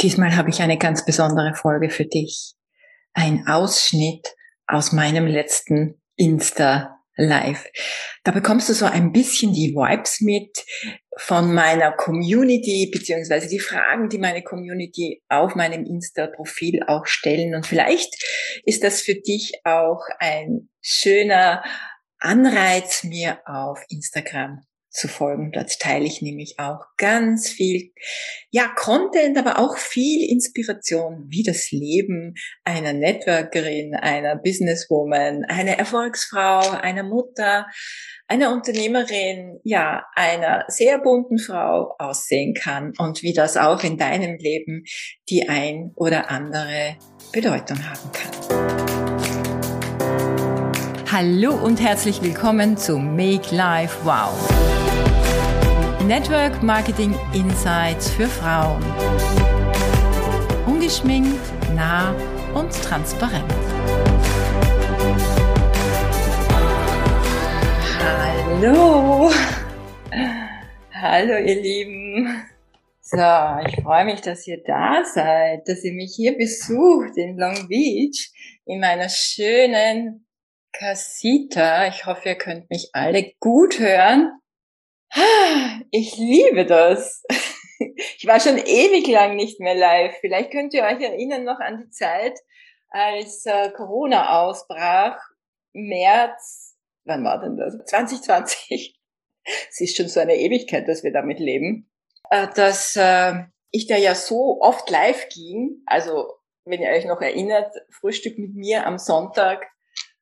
Diesmal habe ich eine ganz besondere Folge für dich. Ein Ausschnitt aus meinem letzten Insta Live. Da bekommst du so ein bisschen die Vibes mit von meiner Community, beziehungsweise die Fragen, die meine Community auf meinem Insta-Profil auch stellen. Und vielleicht ist das für dich auch ein schöner Anreiz, mir auf Instagram zu folgen. Dort teile ich nämlich auch ganz viel, ja, Content, aber auch viel Inspiration, wie das Leben einer Networkerin, einer Businesswoman, einer Erfolgsfrau, einer Mutter, einer Unternehmerin, ja, einer sehr bunten Frau aussehen kann und wie das auch in deinem Leben die ein oder andere Bedeutung haben kann. Hallo und herzlich willkommen zu Make Life Wow. Network Marketing Insights für Frauen. Ungeschminkt, nah und transparent. Hallo. Hallo ihr Lieben. So, ich freue mich, dass ihr da seid, dass ihr mich hier besucht in Long Beach in meiner schönen Casita. Ich hoffe, ihr könnt mich alle gut hören. Ich liebe das. Ich war schon ewig lang nicht mehr live. Vielleicht könnt ihr euch erinnern noch an die Zeit, als äh, Corona ausbrach. März, wann war denn das? 2020. Es ist schon so eine Ewigkeit, dass wir damit leben. Äh, dass äh, ich da ja so oft live ging. Also, wenn ihr euch noch erinnert, Frühstück mit mir am Sonntag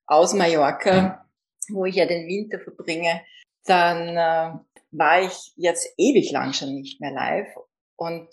aus Mallorca, wo ich ja den Winter verbringe, dann äh, war ich jetzt ewig lang schon nicht mehr live und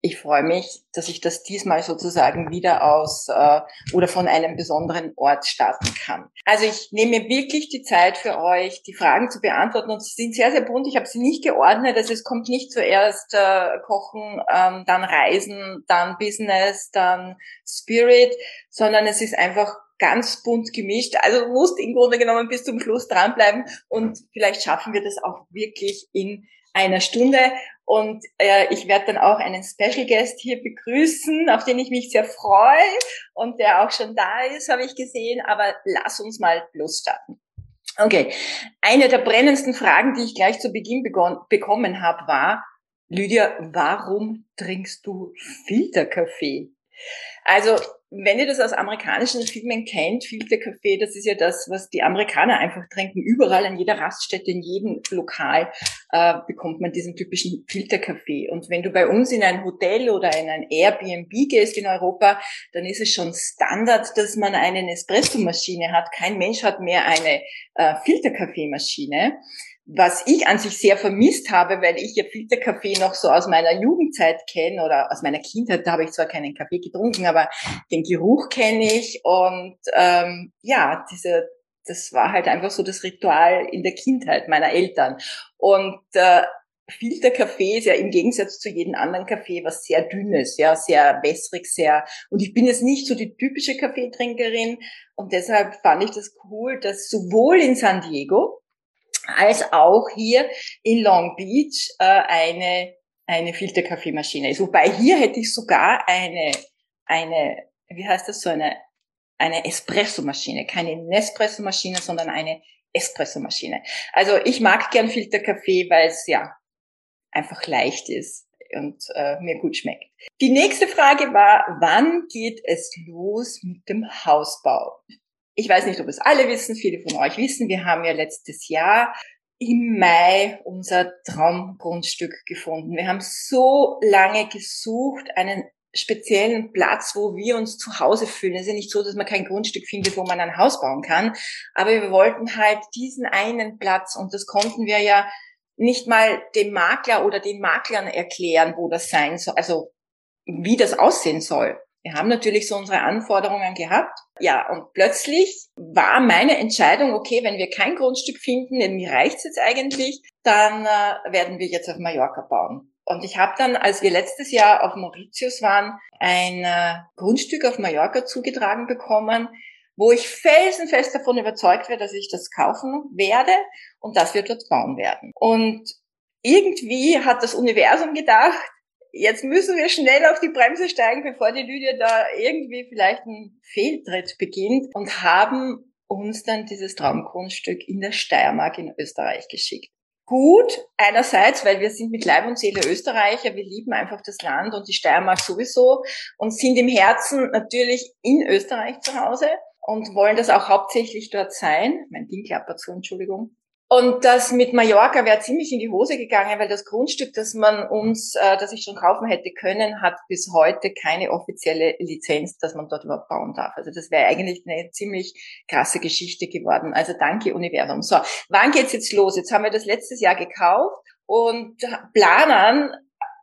ich freue mich, dass ich das diesmal sozusagen wieder aus äh, oder von einem besonderen Ort starten kann. Also ich nehme wirklich die Zeit für euch, die Fragen zu beantworten und sie sind sehr, sehr bunt. Ich habe sie nicht geordnet. Also es kommt nicht zuerst äh, Kochen, ähm, dann Reisen, dann Business, dann Spirit, sondern es ist einfach ganz bunt gemischt. Also musst im Grunde genommen bis zum Schluss dranbleiben und vielleicht schaffen wir das auch wirklich in einer Stunde. Und äh, ich werde dann auch einen Special Guest hier begrüßen, auf den ich mich sehr freue und der auch schon da ist, habe ich gesehen. Aber lass uns mal losstarten. Okay, eine der brennendsten Fragen, die ich gleich zu Beginn bekommen habe, war, Lydia, warum trinkst du Filterkaffee? Also wenn ihr das aus amerikanischen Filmen kennt, Filterkaffee, das ist ja das, was die Amerikaner einfach trinken. Überall, an jeder Raststätte, in jedem Lokal äh, bekommt man diesen typischen Filterkaffee. Und wenn du bei uns in ein Hotel oder in ein Airbnb gehst in Europa, dann ist es schon Standard, dass man eine Espresso-Maschine hat. Kein Mensch hat mehr eine äh, Filterkaffeemaschine was ich an sich sehr vermisst habe, weil ich ja Filterkaffee noch so aus meiner Jugendzeit kenne oder aus meiner Kindheit, da habe ich zwar keinen Kaffee getrunken, aber den Geruch kenne ich und ähm, ja, diese, das war halt einfach so das Ritual in der Kindheit meiner Eltern. Und äh, Filterkaffee ist ja im Gegensatz zu jedem anderen Kaffee was sehr dünnes, ja, sehr wässrig, sehr, und ich bin jetzt nicht so die typische Kaffeetrinkerin und deshalb fand ich das cool, dass sowohl in San Diego, als auch hier in Long Beach äh, eine, eine Filterkaffeemaschine ist. Wobei hier hätte ich sogar eine, eine, wie heißt das, so eine, eine Espressomaschine. Keine Nespresso-Maschine, sondern eine Espressomaschine. Also ich mag gern Filterkaffee, weil es ja einfach leicht ist und äh, mir gut schmeckt. Die nächste Frage war, wann geht es los mit dem Hausbau? Ich weiß nicht, ob es alle wissen, viele von euch wissen, wir haben ja letztes Jahr im Mai unser Traumgrundstück gefunden. Wir haben so lange gesucht, einen speziellen Platz, wo wir uns zu Hause fühlen. Es ist ja nicht so, dass man kein Grundstück findet, wo man ein Haus bauen kann. Aber wir wollten halt diesen einen Platz und das konnten wir ja nicht mal dem Makler oder den Maklern erklären, wo das sein soll, also wie das aussehen soll. Wir haben natürlich so unsere Anforderungen gehabt. Ja, und plötzlich war meine Entscheidung, okay, wenn wir kein Grundstück finden, mir reicht's jetzt eigentlich, dann äh, werden wir jetzt auf Mallorca bauen. Und ich habe dann, als wir letztes Jahr auf Mauritius waren, ein äh, Grundstück auf Mallorca zugetragen bekommen, wo ich felsenfest davon überzeugt werde, dass ich das kaufen werde und dass wir dort bauen werden. Und irgendwie hat das Universum gedacht, jetzt müssen wir schnell auf die Bremse steigen, bevor die Lydia da irgendwie vielleicht einen Fehltritt beginnt und haben uns dann dieses Traumgrundstück in der Steiermark in Österreich geschickt. Gut, einerseits, weil wir sind mit Leib und Seele Österreicher, wir lieben einfach das Land und die Steiermark sowieso und sind im Herzen natürlich in Österreich zu Hause und wollen das auch hauptsächlich dort sein. Mein Ding klappert so, Entschuldigung. Und das mit Mallorca wäre ziemlich in die Hose gegangen, weil das Grundstück, das man uns, äh, das ich schon kaufen hätte können, hat bis heute keine offizielle Lizenz, dass man dort überhaupt bauen darf. Also das wäre eigentlich eine ziemlich krasse Geschichte geworden. Also danke Universum. So, wann geht's jetzt los? Jetzt haben wir das letztes Jahr gekauft und planen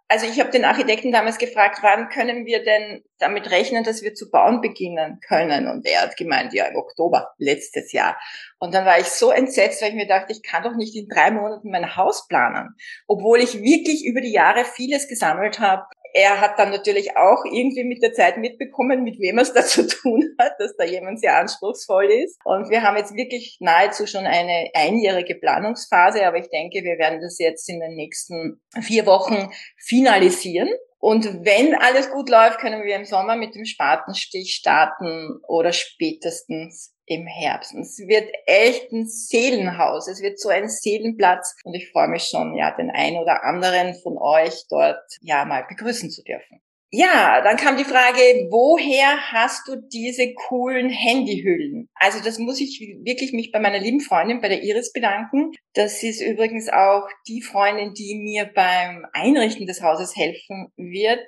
also ich habe den Architekten damals gefragt, wann können wir denn damit rechnen, dass wir zu bauen beginnen können? Und er hat gemeint, ja, im Oktober letztes Jahr. Und dann war ich so entsetzt, weil ich mir dachte, ich kann doch nicht in drei Monaten mein Haus planen, obwohl ich wirklich über die Jahre vieles gesammelt habe er hat dann natürlich auch irgendwie mit der Zeit mitbekommen, mit wem es da zu tun hat, dass da jemand sehr anspruchsvoll ist. Und wir haben jetzt wirklich nahezu schon eine einjährige Planungsphase, aber ich denke, wir werden das jetzt in den nächsten vier Wochen finalisieren. Und wenn alles gut läuft, können wir im Sommer mit dem Spatenstich starten oder spätestens im Herbst. Und es wird echt ein Seelenhaus. Es wird so ein Seelenplatz. Und ich freue mich schon, ja, den einen oder anderen von euch dort, ja, mal begrüßen zu dürfen. Ja, dann kam die Frage, woher hast du diese coolen Handyhüllen? Also das muss ich wirklich mich bei meiner lieben Freundin, bei der Iris bedanken. Das ist übrigens auch die Freundin, die mir beim Einrichten des Hauses helfen wird.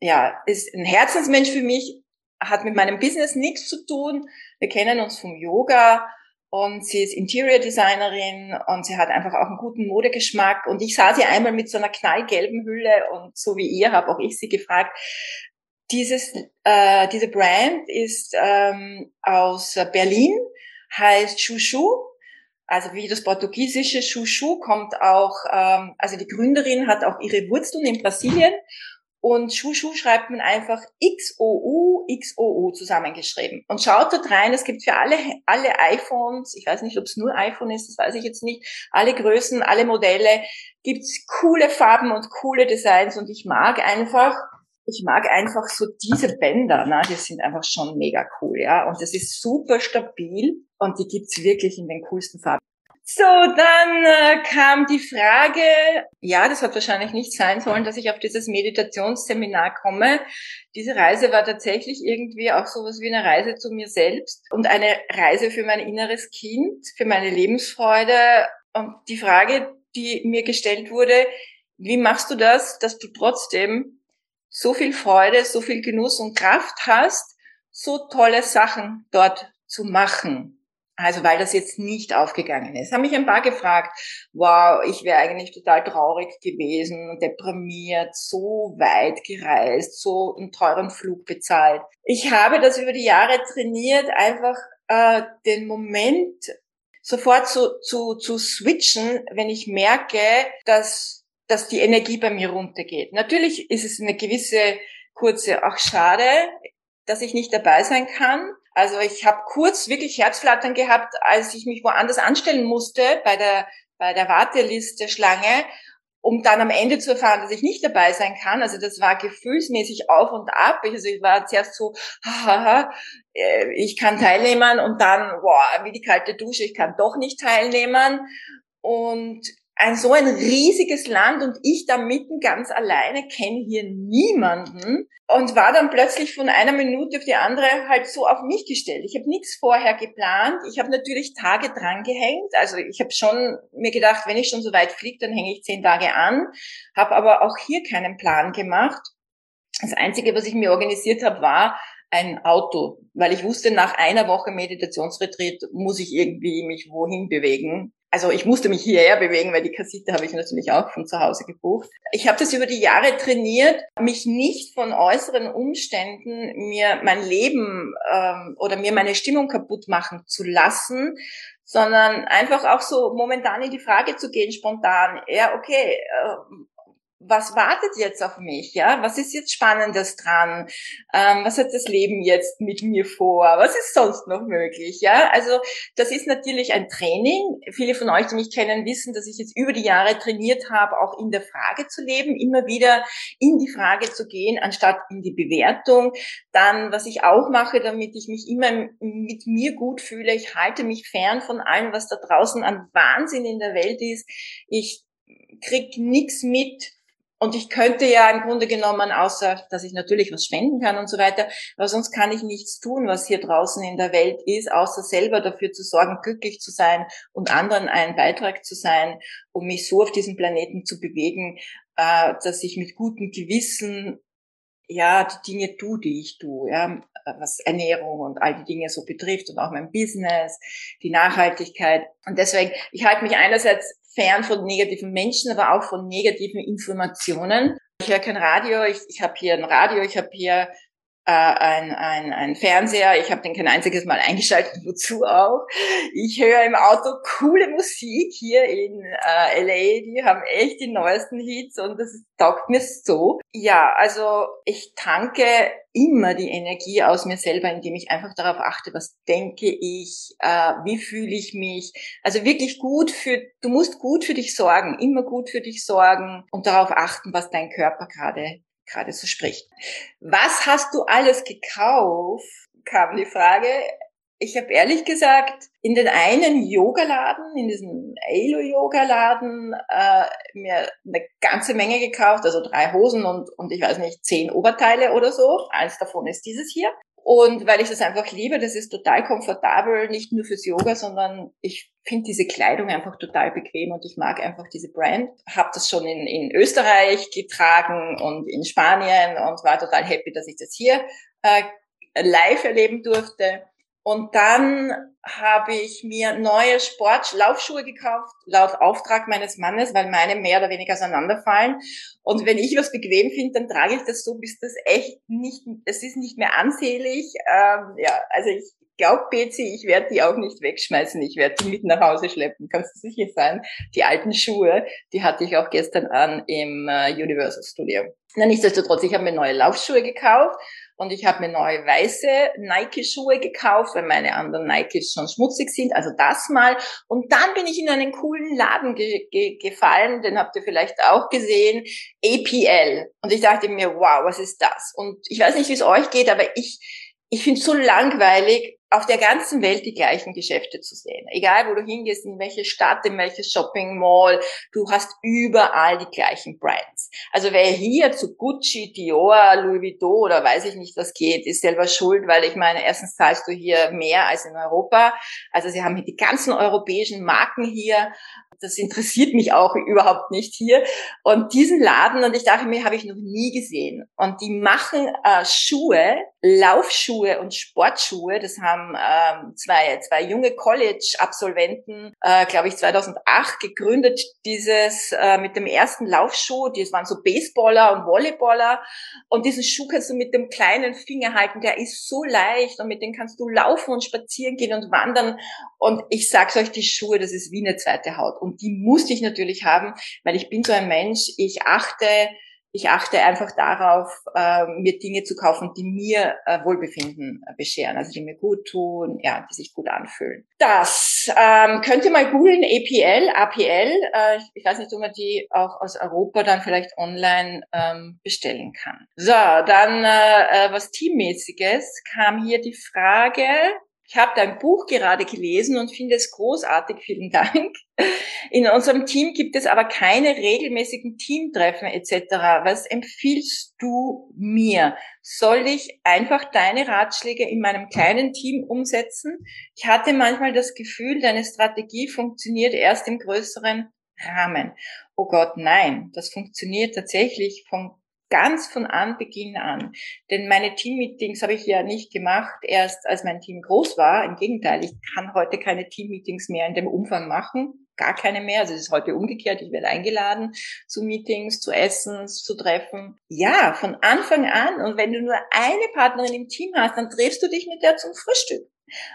Ja, ist ein Herzensmensch für mich, hat mit meinem Business nichts zu tun. Wir kennen uns vom Yoga und sie ist Interior Designerin und sie hat einfach auch einen guten Modegeschmack. Und ich sah sie einmal mit so einer knallgelben Hülle und so wie ihr habe auch ich sie gefragt. Dieses, äh, diese Brand ist ähm, aus Berlin, heißt Chouchou. Also wie das portugiesische Chouchou kommt auch, ähm, also die Gründerin hat auch ihre Wurzeln in Brasilien und Shushu schreibt man einfach XOU, XOU zusammengeschrieben. Und schaut dort rein, es gibt für alle, alle iPhones, ich weiß nicht, ob es nur iPhone ist, das weiß ich jetzt nicht, alle Größen, alle Modelle, gibt's coole Farben und coole Designs und ich mag einfach, ich mag einfach so diese Bänder, ne? die sind einfach schon mega cool, ja. Und das ist super stabil und die gibt's wirklich in den coolsten Farben. So, dann äh, kam die Frage, ja, das hat wahrscheinlich nicht sein sollen, dass ich auf dieses Meditationsseminar komme. Diese Reise war tatsächlich irgendwie auch sowas wie eine Reise zu mir selbst und eine Reise für mein inneres Kind, für meine Lebensfreude. Und die Frage, die mir gestellt wurde, wie machst du das, dass du trotzdem so viel Freude, so viel Genuss und Kraft hast, so tolle Sachen dort zu machen? Also weil das jetzt nicht aufgegangen ist. Haben mich ein paar gefragt, wow, ich wäre eigentlich total traurig gewesen, deprimiert, so weit gereist, so einen teuren Flug bezahlt. Ich habe das über die Jahre trainiert, einfach äh, den Moment sofort zu, zu, zu switchen, wenn ich merke, dass, dass die Energie bei mir runtergeht. Natürlich ist es eine gewisse kurze, ach schade, dass ich nicht dabei sein kann. Also ich habe kurz wirklich Herzflattern gehabt, als ich mich woanders anstellen musste bei der bei der Warteliste Schlange, um dann am Ende zu erfahren, dass ich nicht dabei sein kann. Also das war gefühlsmäßig auf und ab. Also ich war zuerst so, haha, äh, ich kann teilnehmen und dann, boah, wie die kalte Dusche, ich kann doch nicht teilnehmen. Und ein so ein riesiges Land und ich da mitten ganz alleine kenne hier niemanden und war dann plötzlich von einer Minute auf die andere halt so auf mich gestellt. Ich habe nichts vorher geplant. Ich habe natürlich Tage dran gehängt. Also ich habe schon mir gedacht, wenn ich schon so weit fliege, dann hänge ich zehn Tage an. Habe aber auch hier keinen Plan gemacht. Das Einzige, was ich mir organisiert habe, war ein Auto, weil ich wusste, nach einer Woche Meditationsretreat muss ich irgendwie mich wohin bewegen also ich musste mich hierher bewegen, weil die Kassette habe ich natürlich auch von zu Hause gebucht. Ich habe das über die Jahre trainiert, mich nicht von äußeren Umständen mir mein Leben ähm, oder mir meine Stimmung kaputt machen zu lassen, sondern einfach auch so momentan in die Frage zu gehen, spontan, ja, okay, äh, was wartet jetzt auf mich? Ja, was ist jetzt Spannendes dran? Ähm, was hat das Leben jetzt mit mir vor? Was ist sonst noch möglich? Ja, also das ist natürlich ein Training. Viele von euch, die mich kennen, wissen, dass ich jetzt über die Jahre trainiert habe, auch in der Frage zu leben, immer wieder in die Frage zu gehen, anstatt in die Bewertung. Dann, was ich auch mache, damit ich mich immer mit mir gut fühle, ich halte mich fern von allem, was da draußen an Wahnsinn in der Welt ist. Ich krieg nichts mit, und ich könnte ja im Grunde genommen, außer dass ich natürlich was spenden kann und so weiter, aber sonst kann ich nichts tun, was hier draußen in der Welt ist, außer selber dafür zu sorgen, glücklich zu sein und anderen einen Beitrag zu sein, um mich so auf diesem Planeten zu bewegen, äh, dass ich mit gutem Gewissen ja die Dinge tue, die ich tue, ja, was Ernährung und all die Dinge so betrifft und auch mein Business, die Nachhaltigkeit. Und deswegen, ich halte mich einerseits fern von negativen Menschen, aber auch von negativen Informationen. Ich höre kein Radio, ich, ich habe hier ein Radio, ich habe hier äh, ein, ein, ein Fernseher, ich habe den kein einziges Mal eingeschaltet, wozu auch. Ich höre im Auto coole Musik hier in äh, LA, die haben echt die neuesten Hits und das taugt mir so. Ja, also ich tanke immer die Energie aus mir selber, indem ich einfach darauf achte, was denke ich, äh, wie fühle ich mich. Also wirklich gut für, du musst gut für dich sorgen, immer gut für dich sorgen und darauf achten, was dein Körper gerade gerade so spricht. Was hast du alles gekauft? kam die Frage. Ich habe ehrlich gesagt in den einen Yogaladen, in diesem Alo-Yoga-Laden, äh, mir eine ganze Menge gekauft, also drei Hosen und, und ich weiß nicht, zehn Oberteile oder so. Eins davon ist dieses hier. Und weil ich das einfach liebe, das ist total komfortabel, nicht nur fürs Yoga, sondern ich finde diese Kleidung einfach total bequem und ich mag einfach diese Brand. Habe das schon in, in Österreich getragen und in Spanien und war total happy, dass ich das hier äh, live erleben durfte. Und dann habe ich mir neue Sportlaufschuhe gekauft, laut Auftrag meines Mannes, weil meine mehr oder weniger auseinanderfallen. Und wenn ich was bequem finde, dann trage ich das so, bis das echt nicht, es ist nicht mehr ansehlich. Ähm, ja, also ich glaube, Betsy, ich werde die auch nicht wegschmeißen. Ich werde die mit nach Hause schleppen. Kannst du sicher sein? Die alten Schuhe, die hatte ich auch gestern an im äh, Universal Studio. Na, nichtsdestotrotz, ich habe mir neue Laufschuhe gekauft und ich habe mir neue weiße Nike-Schuhe gekauft, weil meine anderen Nikes schon schmutzig sind. Also das mal. Und dann bin ich in einen coolen Laden ge ge gefallen, den habt ihr vielleicht auch gesehen, APL. Und ich dachte mir, wow, was ist das? Und ich weiß nicht, wie es euch geht, aber ich, ich finde es so langweilig, auf der ganzen Welt die gleichen Geschäfte zu sehen. Egal, wo du hingehst, in welche Stadt, in welche Shopping Mall, du hast überall die gleichen Brands. Also wer hier zu Gucci, Dior, Louis Vuitton oder weiß ich nicht was geht, ist selber schuld, weil ich meine, erstens zahlst du hier mehr als in Europa. Also sie haben die ganzen europäischen Marken hier das interessiert mich auch überhaupt nicht hier. Und diesen Laden, und ich dachte mir, habe ich noch nie gesehen. Und die machen äh, Schuhe, Laufschuhe und Sportschuhe. Das haben ähm, zwei, zwei junge College-Absolventen, äh, glaube ich, 2008 gegründet, dieses äh, mit dem ersten Laufschuh. Das waren so Baseballer und Volleyballer. Und diesen Schuh kannst du mit dem kleinen Finger halten. Der ist so leicht und mit dem kannst du laufen und spazieren gehen und wandern. Und ich sag's euch, die Schuhe, das ist wie eine zweite Haut. Und die musste ich natürlich haben, weil ich bin so ein Mensch, ich achte, ich achte einfach darauf, äh, mir Dinge zu kaufen, die mir äh, Wohlbefinden äh, bescheren, also die mir gut tun, ja, die sich gut anfühlen. Das ähm, könnt ihr mal googeln, APL, APL. Äh, ich weiß nicht, ob man die auch aus Europa dann vielleicht online ähm, bestellen kann. So, dann äh, äh was Teammäßiges kam hier die Frage, ich habe dein Buch gerade gelesen und finde es großartig. Vielen Dank. In unserem Team gibt es aber keine regelmäßigen Teamtreffen etc. Was empfiehlst du mir? Soll ich einfach deine Ratschläge in meinem kleinen Team umsetzen? Ich hatte manchmal das Gefühl, deine Strategie funktioniert erst im größeren Rahmen. Oh Gott, nein, das funktioniert tatsächlich vom ganz von Anbeginn an. Denn meine Teammeetings habe ich ja nicht gemacht, erst als mein Team groß war. Im Gegenteil, ich kann heute keine Teammeetings mehr in dem Umfang machen. Gar keine mehr. Also es ist heute umgekehrt. Ich werde eingeladen zu Meetings, zu Essen, zu Treffen. Ja, von Anfang an. Und wenn du nur eine Partnerin im Team hast, dann triffst du dich mit der zum Frühstück.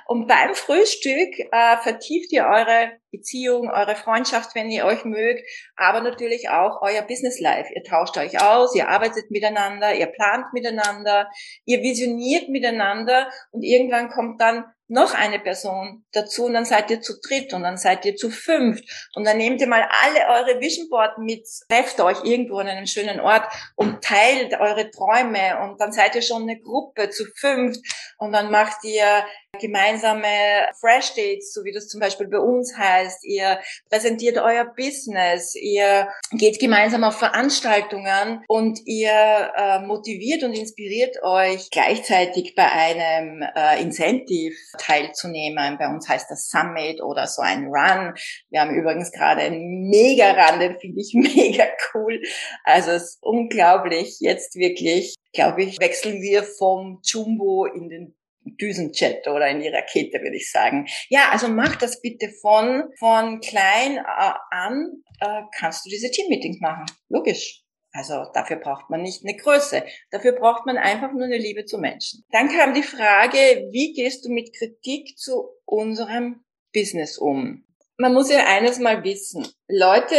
Und beim Frühstück äh, vertieft ihr eure Beziehung, eure Freundschaft, wenn ihr euch mögt, aber natürlich auch euer Business Life. Ihr tauscht euch aus, ihr arbeitet miteinander, ihr plant miteinander, ihr visioniert miteinander und irgendwann kommt dann noch eine Person dazu und dann seid ihr zu dritt und dann seid ihr zu fünft und dann nehmt ihr mal alle eure Vision Board mit, trefft euch irgendwo an einem schönen Ort und teilt eure Träume und dann seid ihr schon eine Gruppe zu fünft und dann macht ihr gemeinsame Fresh Dates, so wie das zum Beispiel bei uns heißt. Ihr präsentiert euer Business, ihr geht gemeinsam auf Veranstaltungen und ihr äh, motiviert und inspiriert euch gleichzeitig bei einem äh, Incentive teilzunehmen. Bei uns heißt das Summit oder so ein Run. Wir haben übrigens gerade einen Mega-Run, den finde ich mega cool. Also es ist unglaublich. Jetzt wirklich, glaube ich, wechseln wir vom Jumbo in den Düsenjet oder in die Rakete, würde ich sagen. Ja, also mach das bitte von, von klein äh, an, äh, kannst du diese Teammeetings machen. Logisch. Also dafür braucht man nicht eine Größe. Dafür braucht man einfach nur eine Liebe zu Menschen. Dann kam die Frage, wie gehst du mit Kritik zu unserem Business um? Man muss ja eines mal wissen. Leute,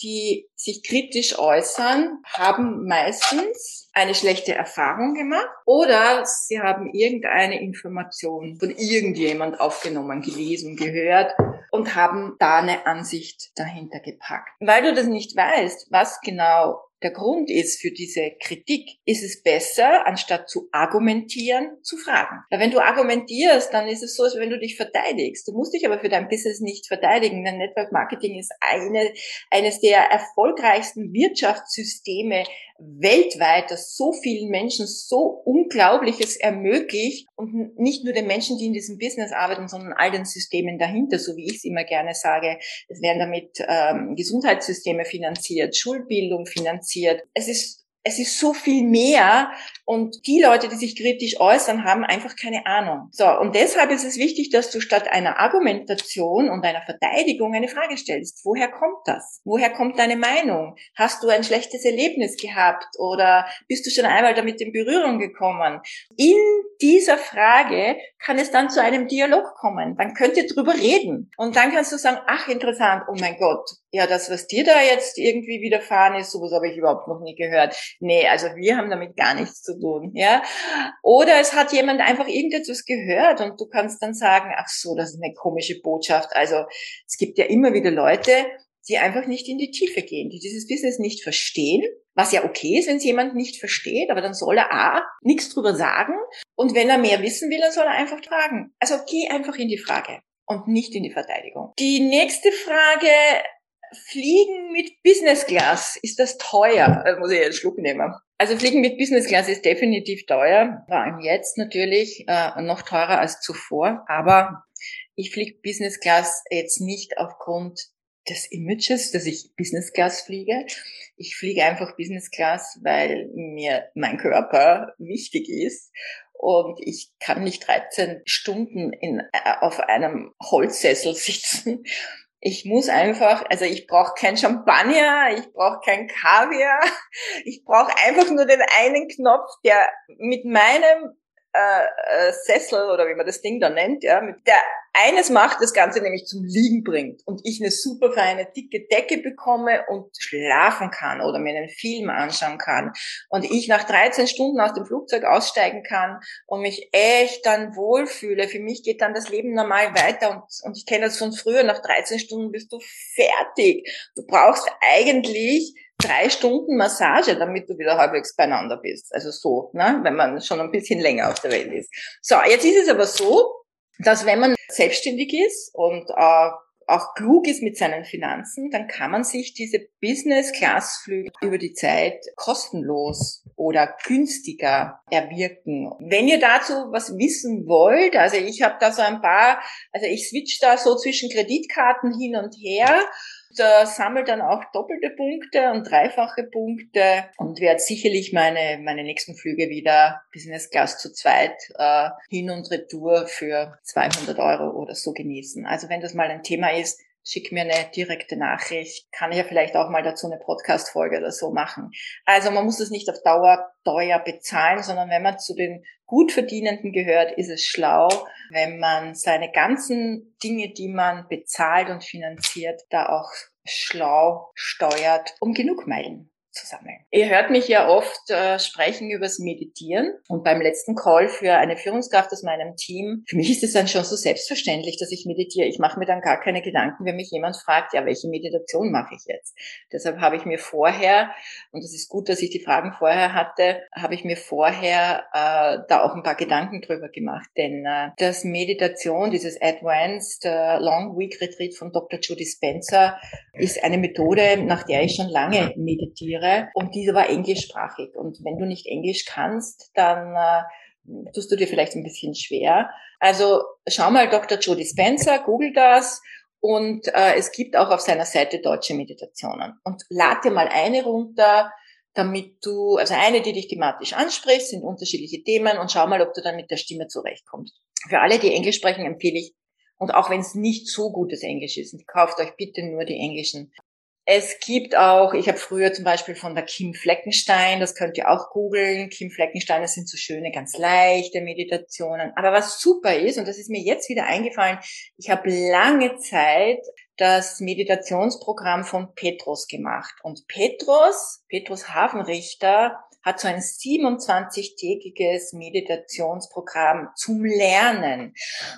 die sich kritisch äußern, haben meistens eine schlechte Erfahrung gemacht oder sie haben irgendeine Information von irgendjemand aufgenommen, gelesen, gehört und haben da eine Ansicht dahinter gepackt. Weil du das nicht weißt, was genau der Grund ist für diese Kritik, ist es besser, anstatt zu argumentieren, zu fragen. Weil wenn du argumentierst, dann ist es so, als wenn du dich verteidigst. Du musst dich aber für dein Business nicht verteidigen, denn Network Marketing ist eine, eines der erfolgreichsten Wirtschaftssysteme weltweit, das so vielen Menschen so Unglaubliches ermöglicht und nicht nur den Menschen, die in diesem Business arbeiten, sondern all den Systemen dahinter, so wie ich es immer gerne sage. Es werden damit ähm, Gesundheitssysteme finanziert, Schulbildung finanziert. Es ist es ist so viel mehr und die Leute, die sich kritisch äußern, haben einfach keine Ahnung. So, und deshalb ist es wichtig, dass du statt einer Argumentation und einer Verteidigung eine Frage stellst. Woher kommt das? Woher kommt deine Meinung? Hast du ein schlechtes Erlebnis gehabt oder bist du schon einmal damit in Berührung gekommen? In dieser Frage kann es dann zu einem Dialog kommen. Dann könnt ihr drüber reden. Und dann kannst du sagen, ach, interessant, oh mein Gott, ja, das, was dir da jetzt irgendwie widerfahren ist, sowas habe ich überhaupt noch nie gehört. Nee, also wir haben damit gar nichts zu tun, ja. Oder es hat jemand einfach irgendetwas gehört und du kannst dann sagen, ach so, das ist eine komische Botschaft. Also es gibt ja immer wieder Leute, die einfach nicht in die Tiefe gehen, die dieses Business nicht verstehen, was ja okay ist, wenn es jemand nicht versteht, aber dann soll er A, nichts drüber sagen und wenn er mehr wissen will, dann soll er einfach fragen. Also geh einfach in die Frage und nicht in die Verteidigung. Die nächste Frage Fliegen mit Business Class, ist das teuer? Da muss ich einen Schluck nehmen. Also Fliegen mit Business Class ist definitiv teuer, vor allem jetzt natürlich äh, noch teurer als zuvor. Aber ich fliege Business Class jetzt nicht aufgrund des Images, dass ich Business Class fliege. Ich fliege einfach Business Class, weil mir mein Körper wichtig ist und ich kann nicht 13 Stunden in, äh, auf einem Holzsessel sitzen ich muss einfach, also ich brauche kein Champagner, ich brauche kein Kaviar, ich brauche einfach nur den einen Knopf, der mit meinem äh, äh, Sessel oder wie man das Ding da nennt, ja, mit der eines macht, das Ganze nämlich zum Liegen bringt und ich eine super feine dicke Decke bekomme und schlafen kann oder mir einen Film anschauen kann und ich nach 13 Stunden aus dem Flugzeug aussteigen kann und mich echt dann wohlfühle. Für mich geht dann das Leben normal weiter und, und ich kenne das von früher, nach 13 Stunden bist du fertig. Du brauchst eigentlich drei Stunden Massage, damit du wieder halbwegs beieinander bist. Also so, ne? wenn man schon ein bisschen länger auf der Welt ist. So, jetzt ist es aber so, dass wenn man selbstständig ist und äh, auch klug ist mit seinen Finanzen, dann kann man sich diese Business-Class-Flüge über die Zeit kostenlos oder günstiger erwirken. Wenn ihr dazu was wissen wollt, also ich habe da so ein paar, also ich switch da so zwischen Kreditkarten hin und her äh, sammle dann auch doppelte Punkte und dreifache Punkte und werde sicherlich meine, meine nächsten Flüge wieder Business Class zu zweit äh, hin und retour für 200 Euro oder so genießen. Also wenn das mal ein Thema ist, schick mir eine direkte Nachricht. Kann ich ja vielleicht auch mal dazu eine Podcast-Folge oder so machen. Also man muss es nicht auf Dauer teuer bezahlen, sondern wenn man zu den Gutverdienenden gehört, ist es schlau, wenn man seine ganzen Dinge, die man bezahlt und finanziert, da auch schlau steuert, um genug Meilen zu sammeln. Ihr hört mich ja oft äh, sprechen übers Meditieren und beim letzten Call für eine Führungskraft aus meinem Team, für mich ist es dann schon so selbstverständlich, dass ich meditiere. Ich mache mir dann gar keine Gedanken, wenn mich jemand fragt, ja, welche Meditation mache ich jetzt? Deshalb habe ich mir vorher, und es ist gut, dass ich die Fragen vorher hatte, habe ich mir vorher äh, da auch ein paar Gedanken drüber gemacht. Denn äh, das Meditation, dieses Advanced äh, Long Week Retreat von Dr. Judy Spencer, ist eine Methode, nach der ich schon lange meditiere Lehre und diese war englischsprachig. Und wenn du nicht Englisch kannst, dann äh, tust du dir vielleicht ein bisschen schwer. Also schau mal Dr. Jody Spencer, google das und äh, es gibt auch auf seiner Seite deutsche Meditationen. Und lad dir mal eine runter, damit du, also eine, die dich thematisch anspricht, sind unterschiedliche Themen und schau mal, ob du dann mit der Stimme zurechtkommst. Für alle, die Englisch sprechen, empfehle ich, und auch wenn es nicht so gutes Englisch ist, kauft euch bitte nur die englischen es gibt auch, ich habe früher zum Beispiel von der Kim Fleckenstein, das könnt ihr auch googeln. Kim Fleckenstein, das sind so schöne, ganz leichte Meditationen. Aber was super ist, und das ist mir jetzt wieder eingefallen, ich habe lange Zeit das Meditationsprogramm von Petrus gemacht. Und Petrus, Petrus Hafenrichter, hat so ein 27-tägiges Meditationsprogramm zum Lernen.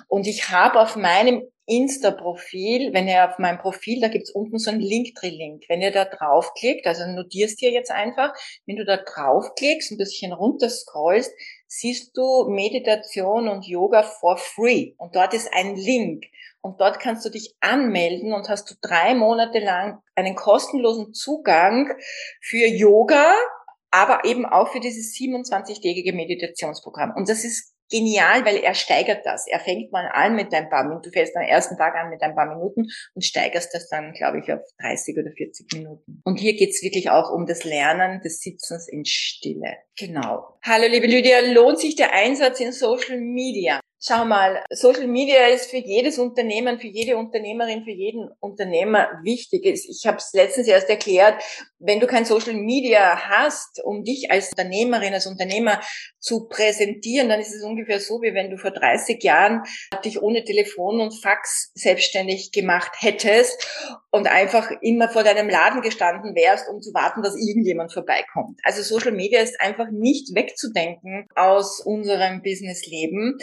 Und ich habe auf meinem Insta-Profil, wenn ihr auf meinem Profil, da gibt's unten so einen Linktree-Link. Wenn ihr da draufklickt, also notierst dir jetzt einfach, wenn du da draufklickst, ein bisschen runterscrollst, siehst du Meditation und Yoga for free. Und dort ist ein Link. Und dort kannst du dich anmelden und hast du drei Monate lang einen kostenlosen Zugang für Yoga, aber eben auch für dieses 27-tägige Meditationsprogramm. Und das ist genial, weil er steigert das. Er fängt mal an mit ein paar Minuten. Du fährst am ersten Tag an mit ein paar Minuten und steigerst das dann, glaube ich, auf 30 oder 40 Minuten. Und hier geht's wirklich auch um das Lernen des Sitzens in Stille. Genau. Hallo, liebe Lydia. Lohnt sich der Einsatz in Social Media? Schau mal, Social Media ist für jedes Unternehmen, für jede Unternehmerin, für jeden Unternehmer wichtig. Ich habe es letztens erst erklärt, wenn du kein Social Media hast, um dich als Unternehmerin, als Unternehmer zu präsentieren, dann ist es ungefähr so, wie wenn du vor 30 Jahren dich ohne Telefon und Fax selbstständig gemacht hättest und einfach immer vor deinem Laden gestanden wärst, um zu warten, dass irgendjemand vorbeikommt. Also Social Media ist einfach nicht wegzudenken aus unserem Businessleben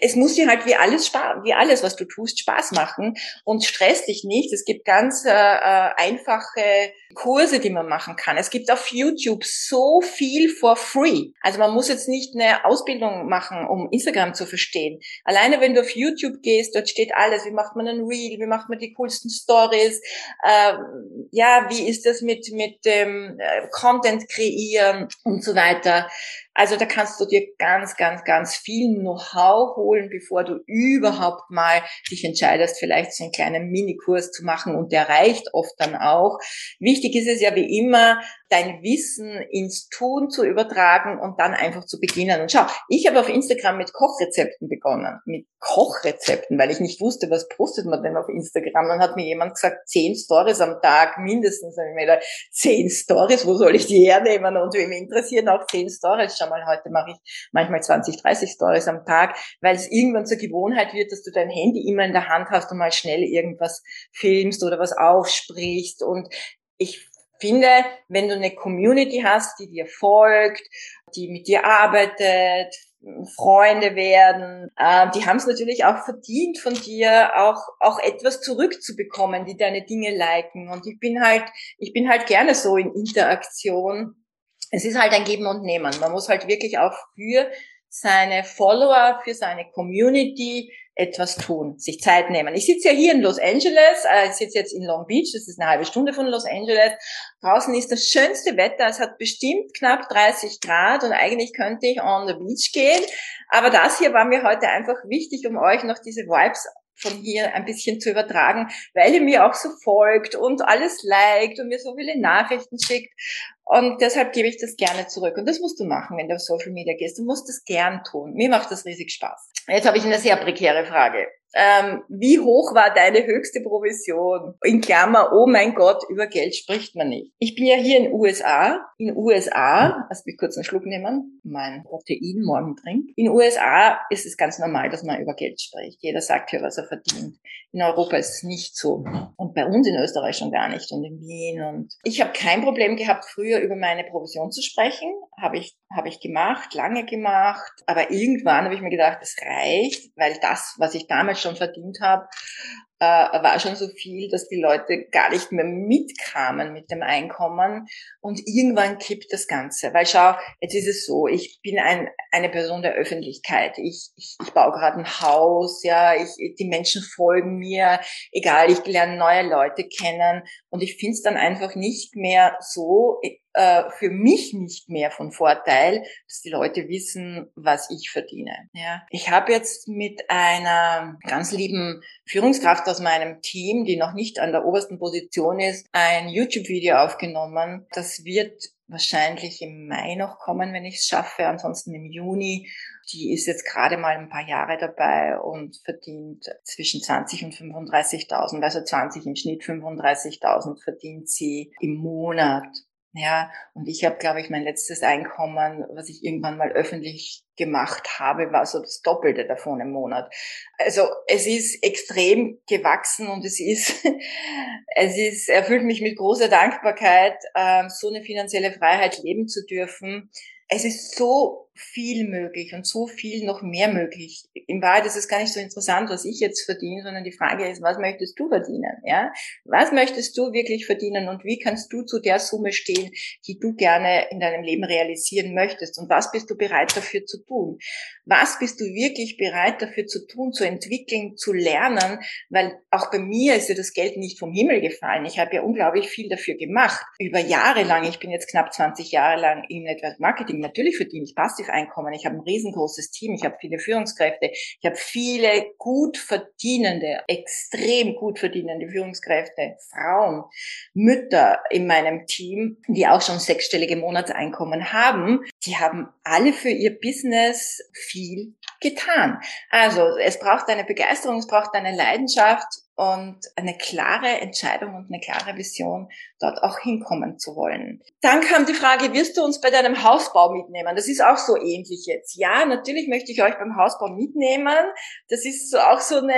es muss dir halt wie alles wie alles, was du tust, Spaß machen und stress dich nicht. Es gibt ganz äh, äh, einfache Kurse, die man machen kann. Es gibt auf YouTube so viel for free. Also man muss jetzt nicht eine Ausbildung machen, um Instagram zu verstehen. Alleine wenn du auf YouTube gehst, dort steht alles. Wie macht man ein Reel? Wie macht man die coolsten Stories? Äh, ja, wie ist das mit mit dem äh, Content kreieren und so weiter. Also da kannst du dir ganz, ganz, ganz viel Know-how holen, bevor du überhaupt mal dich entscheidest, vielleicht so einen kleinen Minikurs zu machen und der reicht oft dann auch. Wichtig ist es ja wie immer, dein Wissen ins Tun zu übertragen und dann einfach zu beginnen. Und schau, ich habe auf Instagram mit Kochrezepten begonnen, mit Kochrezepten, weil ich nicht wusste, was postet man denn auf Instagram. Dann hat mir jemand gesagt, zehn Stories am Tag mindestens. Zehn Stories, wo soll ich die hernehmen? Und wem interessieren auch zehn Stories? Schau mal, heute mache ich manchmal 20, 30 Stories am Tag, weil es irgendwann zur Gewohnheit wird, dass du dein Handy immer in der Hand hast und mal schnell irgendwas filmst oder was aufsprichst. Und ich finde, wenn du eine Community hast, die dir folgt, die mit dir arbeitet, Freunde werden, äh, die haben es natürlich auch verdient von dir, auch auch etwas zurückzubekommen, die deine Dinge liken. Und ich bin halt, ich bin halt gerne so in Interaktion. Es ist halt ein Geben und Nehmen. Man muss halt wirklich auch für seine Follower, für seine Community etwas tun, sich Zeit nehmen. Ich sitze ja hier in Los Angeles, äh, ich sitze jetzt in Long Beach, das ist eine halbe Stunde von Los Angeles. Draußen ist das schönste Wetter, es hat bestimmt knapp 30 Grad und eigentlich könnte ich on the beach gehen. Aber das hier war mir heute einfach wichtig, um euch noch diese Vibes von hier ein bisschen zu übertragen, weil ihr mir auch so folgt und alles liked und mir so viele Nachrichten schickt. Und deshalb gebe ich das gerne zurück. Und das musst du machen, wenn du auf Social Media gehst. Du musst das gern tun. Mir macht das riesig Spaß. Jetzt habe ich eine sehr prekäre Frage. Ähm, wie hoch war deine höchste Provision? In Klammer, oh mein Gott, über Geld spricht man nicht. Ich bin ja hier in USA. In USA, lass mich kurz einen Schluck nehmen, mein Protein morgen trinkt. In USA ist es ganz normal, dass man über Geld spricht. Jeder sagt hier, was er verdient. In Europa ist es nicht so. Und bei uns in Österreich schon gar nicht und in Wien. Und ich habe kein Problem gehabt, früher über meine Provision zu sprechen. Habe ich, habe ich gemacht, lange gemacht. Aber irgendwann habe ich mir gedacht, das reicht, weil das, was ich damals schon verdient habe, äh, war schon so viel, dass die Leute gar nicht mehr mitkamen mit dem Einkommen. Und irgendwann kippt das Ganze. Weil schau, jetzt ist es so, ich bin ein, eine Person der Öffentlichkeit. Ich, ich, ich baue gerade ein Haus, ja, ich, die Menschen folgen mir, egal, ich lerne neue Leute kennen. Und ich finde es dann einfach nicht mehr so äh, für mich nicht mehr von Vorteil, dass die Leute wissen, was ich verdiene. Ja. Ich habe jetzt mit einer ganz lieben Führungskraft aus meinem Team, die noch nicht an der obersten Position ist, ein YouTube-Video aufgenommen. Das wird wahrscheinlich im Mai noch kommen, wenn ich es schaffe, ansonsten im Juni. Die ist jetzt gerade mal ein paar Jahre dabei und verdient zwischen 20 und 35.000, also 20 im Schnitt, 35.000 verdient sie im Monat. Ja, und ich habe, glaube ich, mein letztes Einkommen, was ich irgendwann mal öffentlich gemacht habe, war so das Doppelte davon im Monat. Also es ist extrem gewachsen und es ist, es ist, erfüllt mich mit großer Dankbarkeit, äh, so eine finanzielle Freiheit leben zu dürfen. Es ist so viel möglich und so viel noch mehr möglich. In Wahrheit ist es gar nicht so interessant, was ich jetzt verdiene, sondern die Frage ist, was möchtest du verdienen? Ja? Was möchtest du wirklich verdienen und wie kannst du zu der Summe stehen, die du gerne in deinem Leben realisieren möchtest? Und was bist du bereit dafür zu tun? Was bist du wirklich bereit dafür zu tun, zu entwickeln, zu lernen? Weil auch bei mir ist ja das Geld nicht vom Himmel gefallen. Ich habe ja unglaublich viel dafür gemacht. Über Jahre lang, ich bin jetzt knapp 20 Jahre lang im Network Marketing, natürlich verdiene ich passiv Einkommen. Ich habe ein riesengroßes Team, ich habe viele Führungskräfte, ich habe viele gut verdienende, extrem gut verdienende Führungskräfte, Frauen, Mütter in meinem Team, die auch schon sechsstellige Monatseinkommen haben. Die haben alle für ihr Business viel getan. Also es braucht eine Begeisterung, es braucht eine Leidenschaft und eine klare Entscheidung und eine klare Vision, dort auch hinkommen zu wollen. Dann kam die Frage, wirst du uns bei deinem Hausbau mitnehmen? Das ist auch so ähnlich jetzt. Ja, natürlich möchte ich euch beim Hausbau mitnehmen. Das ist so auch so eine,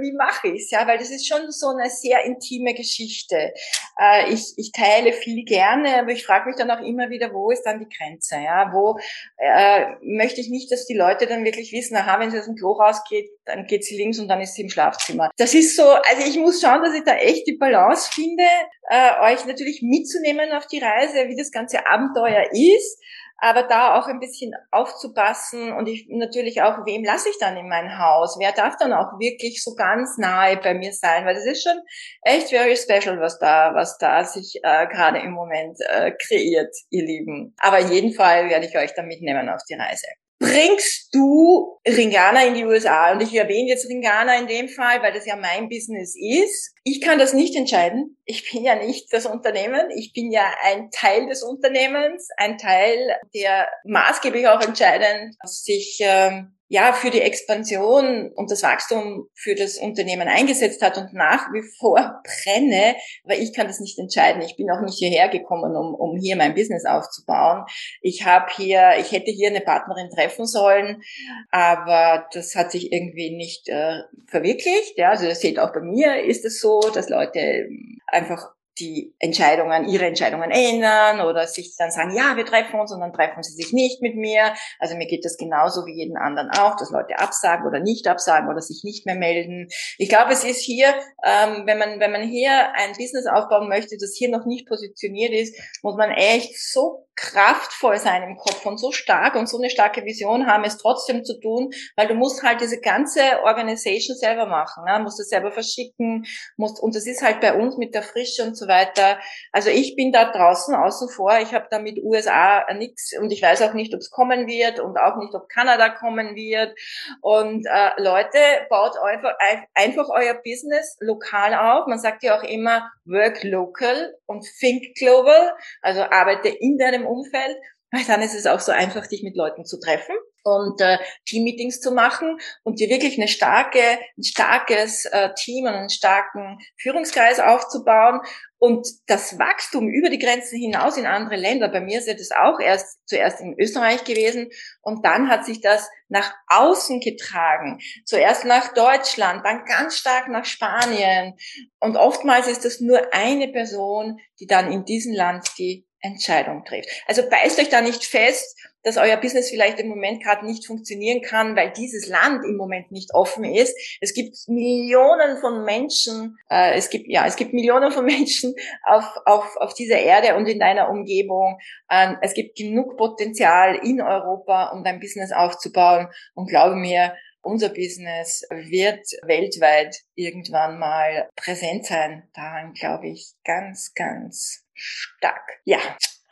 wie mache ich's? Ja, weil das ist schon so eine sehr intime Geschichte. Äh, ich, ich teile viel gerne, aber ich frage mich dann auch immer wieder, wo ist dann die Grenze? Ja, wo äh, möchte ich nicht, dass die Leute dann wirklich wissen, aha, wenn sie aus dem Klo rausgeht, dann geht sie links und dann ist sie im Schlafzimmer. Das ist so, also ich muss schauen, dass ich da echt die Balance finde, äh, euch natürlich mitzunehmen auf die Reise, wie das ganze Abenteuer ist, aber da auch ein bisschen aufzupassen und ich natürlich auch, wem lasse ich dann in mein Haus? Wer darf dann auch wirklich so ganz nahe bei mir sein? Weil das ist schon echt very special, was da, was da sich äh, gerade im Moment äh, kreiert, ihr Lieben. Aber in jedem Fall werde ich euch da mitnehmen auf die Reise bringst du Ringana in die USA? Und ich erwähne jetzt Ringana in dem Fall, weil das ja mein Business ist. Ich kann das nicht entscheiden. Ich bin ja nicht das Unternehmen. Ich bin ja ein Teil des Unternehmens, ein Teil, der maßgeblich auch entscheidend sich ähm, ja für die Expansion und das Wachstum für das Unternehmen eingesetzt hat und nach wie vor brenne, weil ich kann das nicht entscheiden. Ich bin auch nicht hierher gekommen, um, um hier mein Business aufzubauen. Ich habe hier, ich hätte hier eine Partnerin treffen sollen, aber das hat sich irgendwie nicht äh, verwirklicht. Ja, also ihr seht auch bei mir ist es so, dass Leute einfach die Entscheidungen, ihre Entscheidungen ändern oder sich dann sagen, ja, wir treffen uns und dann treffen sie sich nicht mit mir. Also mir geht das genauso wie jeden anderen auch, dass Leute absagen oder nicht absagen oder sich nicht mehr melden. Ich glaube, es ist hier, ähm, wenn man wenn man hier ein Business aufbauen möchte, das hier noch nicht positioniert ist, muss man echt so kraftvoll sein im Kopf und so stark und so eine starke Vision haben, es trotzdem zu tun, weil du musst halt diese ganze Organisation selber machen, ne? musst es selber verschicken, musst, und das ist halt bei uns mit der Frische und so weiter. Also ich bin da draußen außen vor. Ich habe da mit USA nichts und ich weiß auch nicht, ob es kommen wird und auch nicht, ob Kanada kommen wird. Und äh, Leute, baut einfach, einfach euer Business lokal auf. Man sagt ja auch immer work local und think global. Also arbeite in deinem Umfeld weil dann ist es auch so einfach, dich mit Leuten zu treffen und äh, Teammeetings zu machen und dir wirklich eine starke, ein starkes äh, Team und einen starken Führungskreis aufzubauen und das Wachstum über die Grenzen hinaus in andere Länder. Bei mir ist das auch erst zuerst in Österreich gewesen und dann hat sich das nach außen getragen. Zuerst nach Deutschland, dann ganz stark nach Spanien und oftmals ist das nur eine Person, die dann in diesem Land die Entscheidung trifft. Also beißt euch da nicht fest, dass euer Business vielleicht im Moment gerade nicht funktionieren kann, weil dieses Land im Moment nicht offen ist. Es gibt Millionen von Menschen, äh, es gibt ja, es gibt Millionen von Menschen auf auf auf dieser Erde und in deiner Umgebung. Ähm, es gibt genug Potenzial in Europa, um dein Business aufzubauen. Und glaube mir, unser Business wird weltweit irgendwann mal präsent sein. Daran glaube ich ganz, ganz stark. Ja.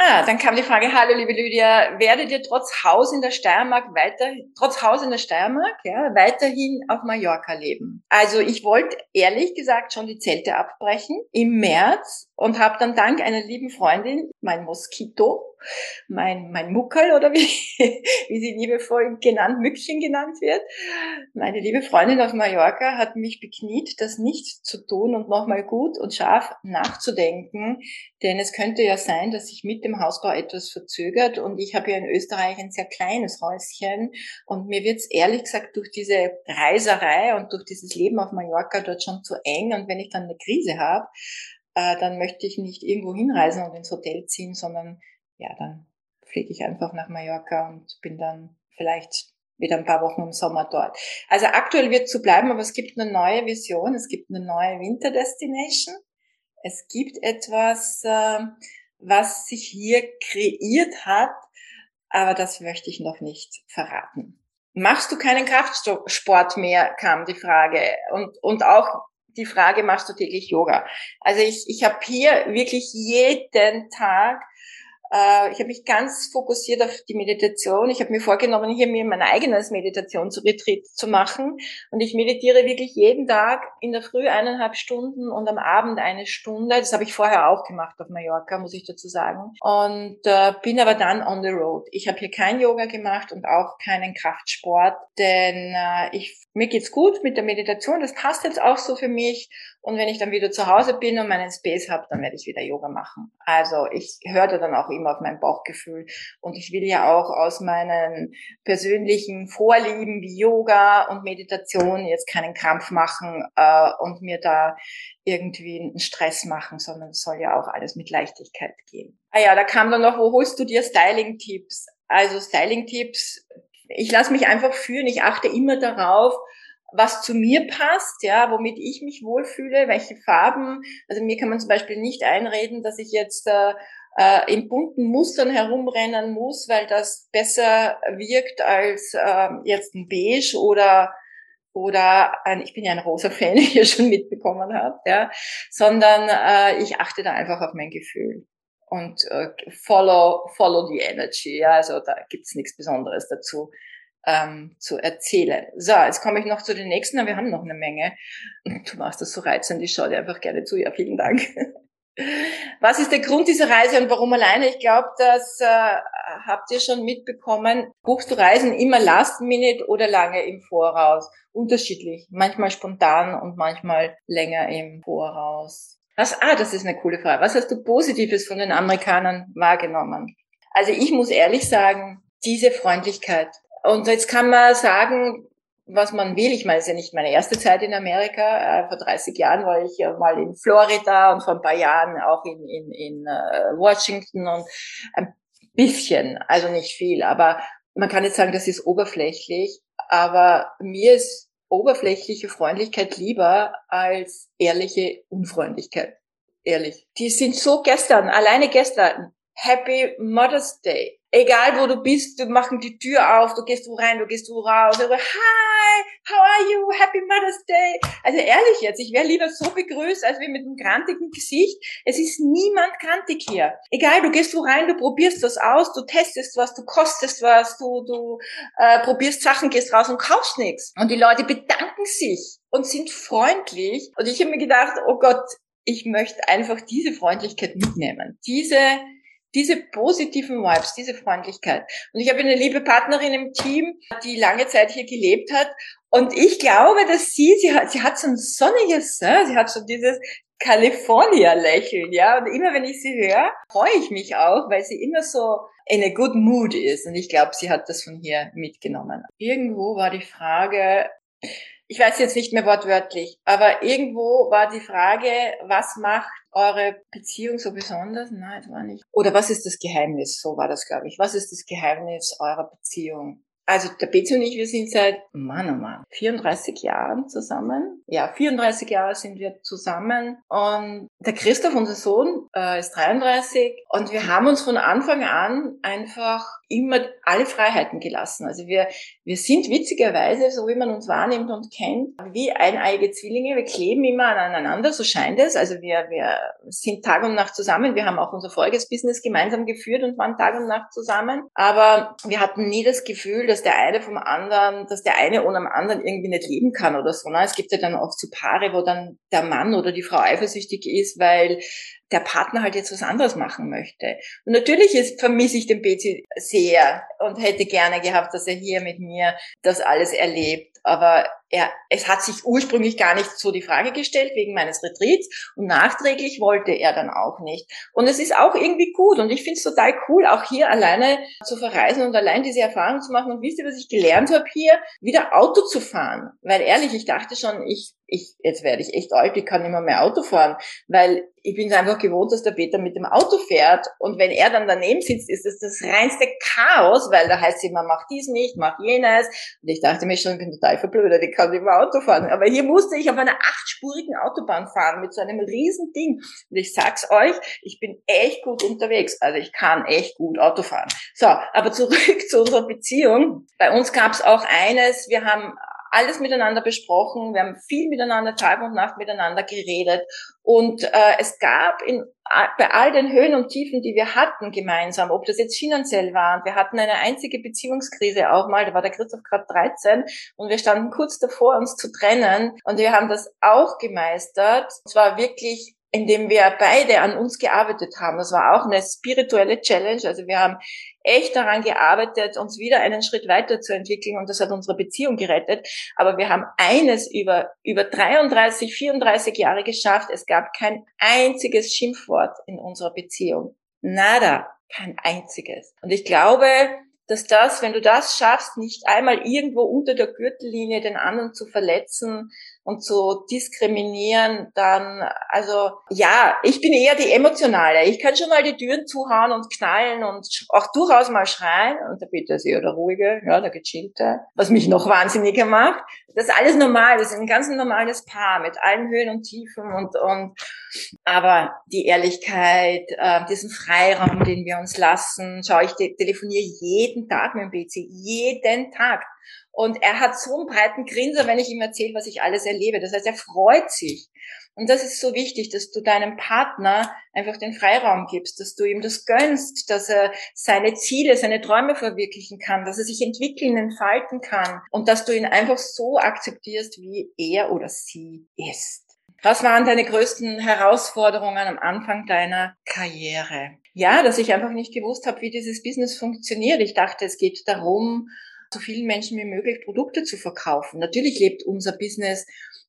Ah, dann kam die Frage, hallo liebe Lydia, werdet ihr trotz Haus in der Steiermark weiter, trotz Haus in der Steiermark, ja, weiterhin auf Mallorca leben? Also ich wollte ehrlich gesagt schon die Zelte abbrechen im März und habe dann dank einer lieben Freundin, mein Moskito, mein, mein Muckel oder wie, wie sie liebevoll genannt, Mückchen genannt wird. Meine liebe Freundin auf Mallorca hat mich bekniet, das nicht zu tun und nochmal gut und scharf nachzudenken, denn es könnte ja sein, dass sich mit dem Hausbau etwas verzögert und ich habe ja in Österreich ein sehr kleines Häuschen und mir wird es ehrlich gesagt durch diese Reiserei und durch dieses Leben auf Mallorca dort schon zu eng und wenn ich dann eine Krise habe, äh, dann möchte ich nicht irgendwo hinreisen und ins Hotel ziehen, sondern ja, dann fliege ich einfach nach Mallorca und bin dann vielleicht wieder ein paar Wochen im Sommer dort. Also aktuell wird zu bleiben, aber es gibt eine neue Vision, es gibt eine neue Winterdestination. Es gibt etwas, äh, was sich hier kreiert hat, aber das möchte ich noch nicht verraten. Machst du keinen Kraftsport mehr, kam die Frage. Und, und auch die Frage, machst du täglich Yoga? Also ich, ich habe hier wirklich jeden Tag äh, ich habe mich ganz fokussiert auf die Meditation. Ich habe mir vorgenommen, hier mir mein eigenes Meditationsretreat zu machen. Und ich meditiere wirklich jeden Tag in der Früh eineinhalb Stunden und am Abend eine Stunde. Das habe ich vorher auch gemacht auf Mallorca, muss ich dazu sagen. Und äh, bin aber dann on the road. Ich habe hier kein Yoga gemacht und auch keinen Kraftsport, denn äh, ich, mir geht's gut mit der Meditation. Das passt jetzt auch so für mich. Und wenn ich dann wieder zu Hause bin und meinen Space habe, dann werde ich wieder Yoga machen. Also ich höre dann auch immer auf mein Bauchgefühl. Und ich will ja auch aus meinen persönlichen Vorlieben wie Yoga und Meditation jetzt keinen Krampf machen äh, und mir da irgendwie einen Stress machen, sondern es soll ja auch alles mit Leichtigkeit gehen. Ah ja, da kam dann noch, wo holst du dir Styling-Tipps? Also Styling-Tipps, ich lasse mich einfach führen, ich achte immer darauf, was zu mir passt, ja, womit ich mich wohlfühle, welche Farben. Also mir kann man zum Beispiel nicht einreden, dass ich jetzt äh, äh, in bunten Mustern herumrennen muss, weil das besser wirkt als äh, jetzt ein Beige oder oder ein, ich bin ja ein rosa Fan, wie ihr schon mitbekommen habt, ja, sondern äh, ich achte da einfach auf mein Gefühl und äh, follow follow the energy, ja, also da gibt's nichts Besonderes dazu ähm, zu erzählen. So, jetzt komme ich noch zu den nächsten, aber wir haben noch eine Menge. Du machst das so reizend, ich schaue dir einfach gerne zu. Ja, vielen Dank. Was ist der Grund dieser Reise und warum alleine? Ich glaube, das äh, habt ihr schon mitbekommen. Buchst du Reisen immer last minute oder lange im Voraus? Unterschiedlich. Manchmal spontan und manchmal länger im Voraus. Was, ah, das ist eine coole Frage. Was hast du Positives von den Amerikanern wahrgenommen? Also ich muss ehrlich sagen, diese Freundlichkeit. Und jetzt kann man sagen, was man will. Ich meine, es ist ja nicht meine erste Zeit in Amerika. Äh, vor 30 Jahren war ich mal in Florida und vor ein paar Jahren auch in, in, in äh, Washington und ein bisschen, also nicht viel. Aber man kann jetzt sagen, das ist oberflächlich. Aber mir ist oberflächliche Freundlichkeit lieber als ehrliche Unfreundlichkeit. Ehrlich. Die sind so gestern, alleine gestern, Happy Mother's Day. Egal wo du bist, du machen die Tür auf, du gehst wo rein, du gehst wo raus. Hi, how are you? Happy Mother's Day. Also ehrlich jetzt, ich wäre lieber so begrüßt, als wie mit einem grantigen Gesicht. Es ist niemand grantig hier. Egal, du gehst wo rein, du probierst was aus, du testest was, du kostest was, du, du äh, probierst Sachen, gehst raus und kaufst nichts. Und die Leute bedanken sich und sind freundlich. Und ich habe mir gedacht, oh Gott, ich möchte einfach diese Freundlichkeit mitnehmen. Diese diese positiven Vibes, diese Freundlichkeit. Und ich habe eine liebe Partnerin im Team, die lange Zeit hier gelebt hat. Und ich glaube, dass sie, sie hat, sie hat so ein sonniges, sie hat so dieses California-Lächeln, ja. Und immer wenn ich sie höre, freue ich mich auch, weil sie immer so in a good mood ist. Und ich glaube, sie hat das von hier mitgenommen. Irgendwo war die Frage, ich weiß jetzt nicht mehr wortwörtlich, aber irgendwo war die Frage, was macht eure Beziehung so besonders? Nein, es war nicht. Oder was ist das Geheimnis? So war das, glaube ich. Was ist das Geheimnis eurer Beziehung? Also der Betsy und ich, wir sind seit, Mann, oh Mann, 34 Jahren zusammen. Ja, 34 Jahre sind wir zusammen. Und der Christoph, unser Sohn, äh, ist 33. Und wir haben uns von Anfang an einfach immer alle Freiheiten gelassen. Also wir, wir sind witzigerweise, so wie man uns wahrnimmt und kennt, wie eineige Zwillinge. Wir kleben immer aneinander, so scheint es. Also wir, wir sind Tag und Nacht zusammen. Wir haben auch unser voriges Business gemeinsam geführt und waren Tag und Nacht zusammen. Aber wir hatten nie das Gefühl, dass der eine vom anderen, dass der eine ohne dem anderen irgendwie nicht leben kann oder so. Ne? Es gibt ja dann oft so Paare, wo dann der Mann oder die Frau eifersüchtig ist, weil der Partner halt jetzt was anderes machen möchte. Und natürlich ist, vermisse ich den Betsy sehr und hätte gerne gehabt, dass er hier mit mir das alles erlebt. Aber er, es hat sich ursprünglich gar nicht so die Frage gestellt wegen meines Retreats und nachträglich wollte er dann auch nicht. Und es ist auch irgendwie gut und ich finde es total cool, auch hier alleine zu verreisen und allein diese Erfahrung zu machen. Und wisst ihr, was ich gelernt habe hier? Wieder Auto zu fahren. Weil ehrlich, ich dachte schon, ich ich, jetzt werde ich echt alt, ich kann nicht mehr, mehr Auto fahren, weil ich bin einfach gewohnt, dass der Peter mit dem Auto fährt und wenn er dann daneben sitzt, ist das das reinste Chaos, weil da heißt es immer, mach dies nicht, mach jenes und ich dachte mir schon, ich bin total verblödet, ich kann nicht mehr Auto fahren, aber hier musste ich auf einer achtspurigen Autobahn fahren mit so einem riesen Ding und ich sag's euch, ich bin echt gut unterwegs, also ich kann echt gut Auto fahren. So, aber zurück zu unserer Beziehung. Bei uns gab's auch eines, wir haben alles miteinander besprochen, wir haben viel miteinander, Tag und Nacht miteinander geredet. Und äh, es gab in, bei all den Höhen und Tiefen, die wir hatten gemeinsam, ob das jetzt finanziell war, wir hatten eine einzige Beziehungskrise auch mal, da war der Christoph gerade 13 und wir standen kurz davor, uns zu trennen. Und wir haben das auch gemeistert. Es war wirklich indem wir beide an uns gearbeitet haben. Das war auch eine spirituelle Challenge. Also wir haben echt daran gearbeitet, uns wieder einen Schritt weiterzuentwickeln und das hat unsere Beziehung gerettet. Aber wir haben eines über, über 33, 34 Jahre geschafft. Es gab kein einziges Schimpfwort in unserer Beziehung. Nada. Kein einziges. Und ich glaube, dass das, wenn du das schaffst, nicht einmal irgendwo unter der Gürtellinie den anderen zu verletzen, und zu diskriminieren, dann, also ja, ich bin eher die emotionale. Ich kann schon mal die Türen zuhauen und knallen und auch durchaus mal schreien. Und der Peter ist eher der ruhige, ja, der gechillte, was mich noch wahnsinniger macht. Das ist alles normal, das ist ein ganz normales Paar mit allen Höhen und Tiefen und, und aber die Ehrlichkeit, äh, diesen Freiraum, den wir uns lassen, schau, ich te telefoniere jeden Tag mit dem PC, jeden Tag. Und er hat so einen breiten Grinser, wenn ich ihm erzähle, was ich alles erlebe. Das heißt, er freut sich. Und das ist so wichtig, dass du deinem Partner einfach den Freiraum gibst, dass du ihm das gönnst, dass er seine Ziele, seine Träume verwirklichen kann, dass er sich entwickeln, entfalten kann und dass du ihn einfach so akzeptierst, wie er oder sie ist. Was waren deine größten Herausforderungen am Anfang deiner Karriere? Ja, dass ich einfach nicht gewusst habe, wie dieses Business funktioniert. Ich dachte, es geht darum, so vielen Menschen wie möglich Produkte zu verkaufen. Natürlich lebt unser Business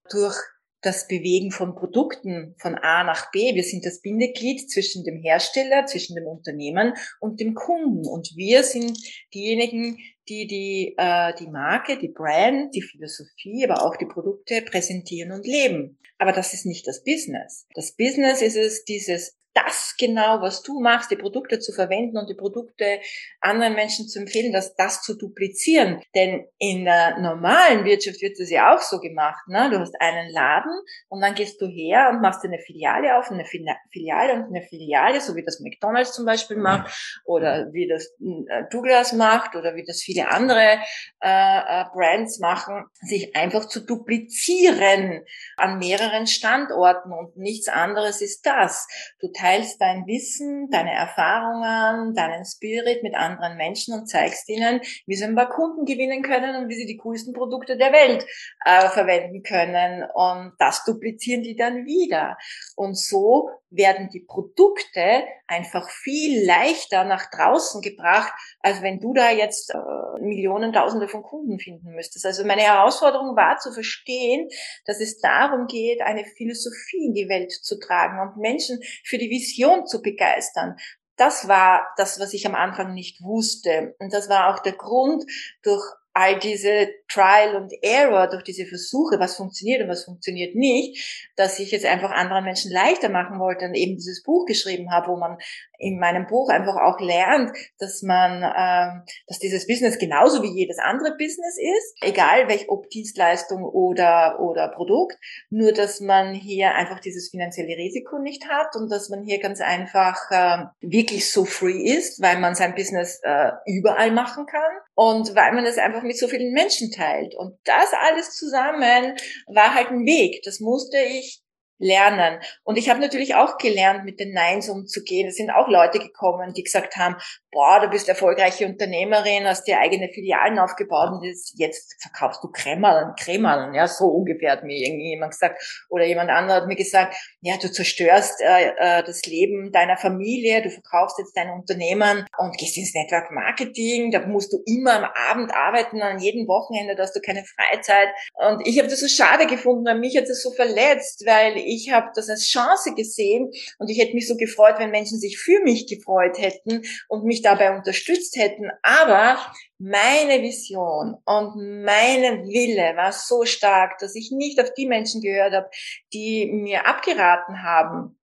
durch das Bewegen von Produkten von A nach B. Wir sind das Bindeglied zwischen dem Hersteller, zwischen dem Unternehmen und dem Kunden. Und wir sind diejenigen, die die, äh, die Marke, die Brand, die Philosophie, aber auch die Produkte präsentieren und leben. Aber das ist nicht das Business. Das Business ist es, dieses das genau, was du machst, die Produkte zu verwenden und die Produkte anderen Menschen zu empfehlen, dass das zu duplizieren. Denn in der normalen Wirtschaft wird das ja auch so gemacht. Ne? Du hast einen Laden und dann gehst du her und machst eine Filiale auf, eine Filiale und eine Filiale, so wie das McDonald's zum Beispiel macht oder wie das äh, Douglas macht oder wie das viele andere äh, äh, Brands machen, sich einfach zu duplizieren an mehreren Standorten und nichts anderes ist das. Du teilst dein Wissen, deine Erfahrungen, deinen Spirit mit anderen Menschen und zeigst ihnen, wie sie ein paar Kunden gewinnen können und wie sie die coolsten Produkte der Welt äh, verwenden können. Und das duplizieren die dann wieder. Und so werden die Produkte einfach viel leichter nach draußen gebracht, als wenn du da jetzt äh, Millionen, Tausende von Kunden finden müsstest. Also meine Herausforderung war zu verstehen, dass es darum geht, eine Philosophie in die Welt zu tragen und Menschen für die Vision zu begeistern. Das war das, was ich am Anfang nicht wusste. Und das war auch der Grund, durch all diese Trial und Error, durch diese Versuche, was funktioniert und was funktioniert nicht, dass ich es einfach anderen Menschen leichter machen wollte und eben dieses Buch geschrieben habe, wo man in meinem Buch einfach auch lernt, dass man, ähm, dass dieses Business genauso wie jedes andere Business ist, egal welch ob Dienstleistung oder oder Produkt, nur dass man hier einfach dieses finanzielle Risiko nicht hat und dass man hier ganz einfach äh, wirklich so free ist, weil man sein Business äh, überall machen kann und weil man es einfach mit so vielen Menschen teilt. Und das alles zusammen war halt ein Weg. Das musste ich lernen. Und ich habe natürlich auch gelernt, mit den Neins umzugehen. Es sind auch Leute gekommen, die gesagt haben, boah, du bist erfolgreiche Unternehmerin, hast dir eigene Filialen aufgebaut und jetzt verkaufst du Kremmerl, Kremmerl, ja, so ungefähr hat mir irgendjemand gesagt. Oder jemand anderer hat mir gesagt, ja, du zerstörst äh, äh, das Leben deiner Familie, du verkaufst jetzt dein Unternehmen und gehst ins Network Marketing, da musst du immer am Abend arbeiten, an jedem Wochenende, da hast du keine Freizeit. Und ich habe das so schade gefunden, weil mich hat das so verletzt, weil ich habe das als Chance gesehen und ich hätte mich so gefreut, wenn Menschen sich für mich gefreut hätten und mich dabei unterstützt hätten. Aber meine Vision und meine Wille war so stark, dass ich nicht auf die Menschen gehört habe, die mir abgeraten haben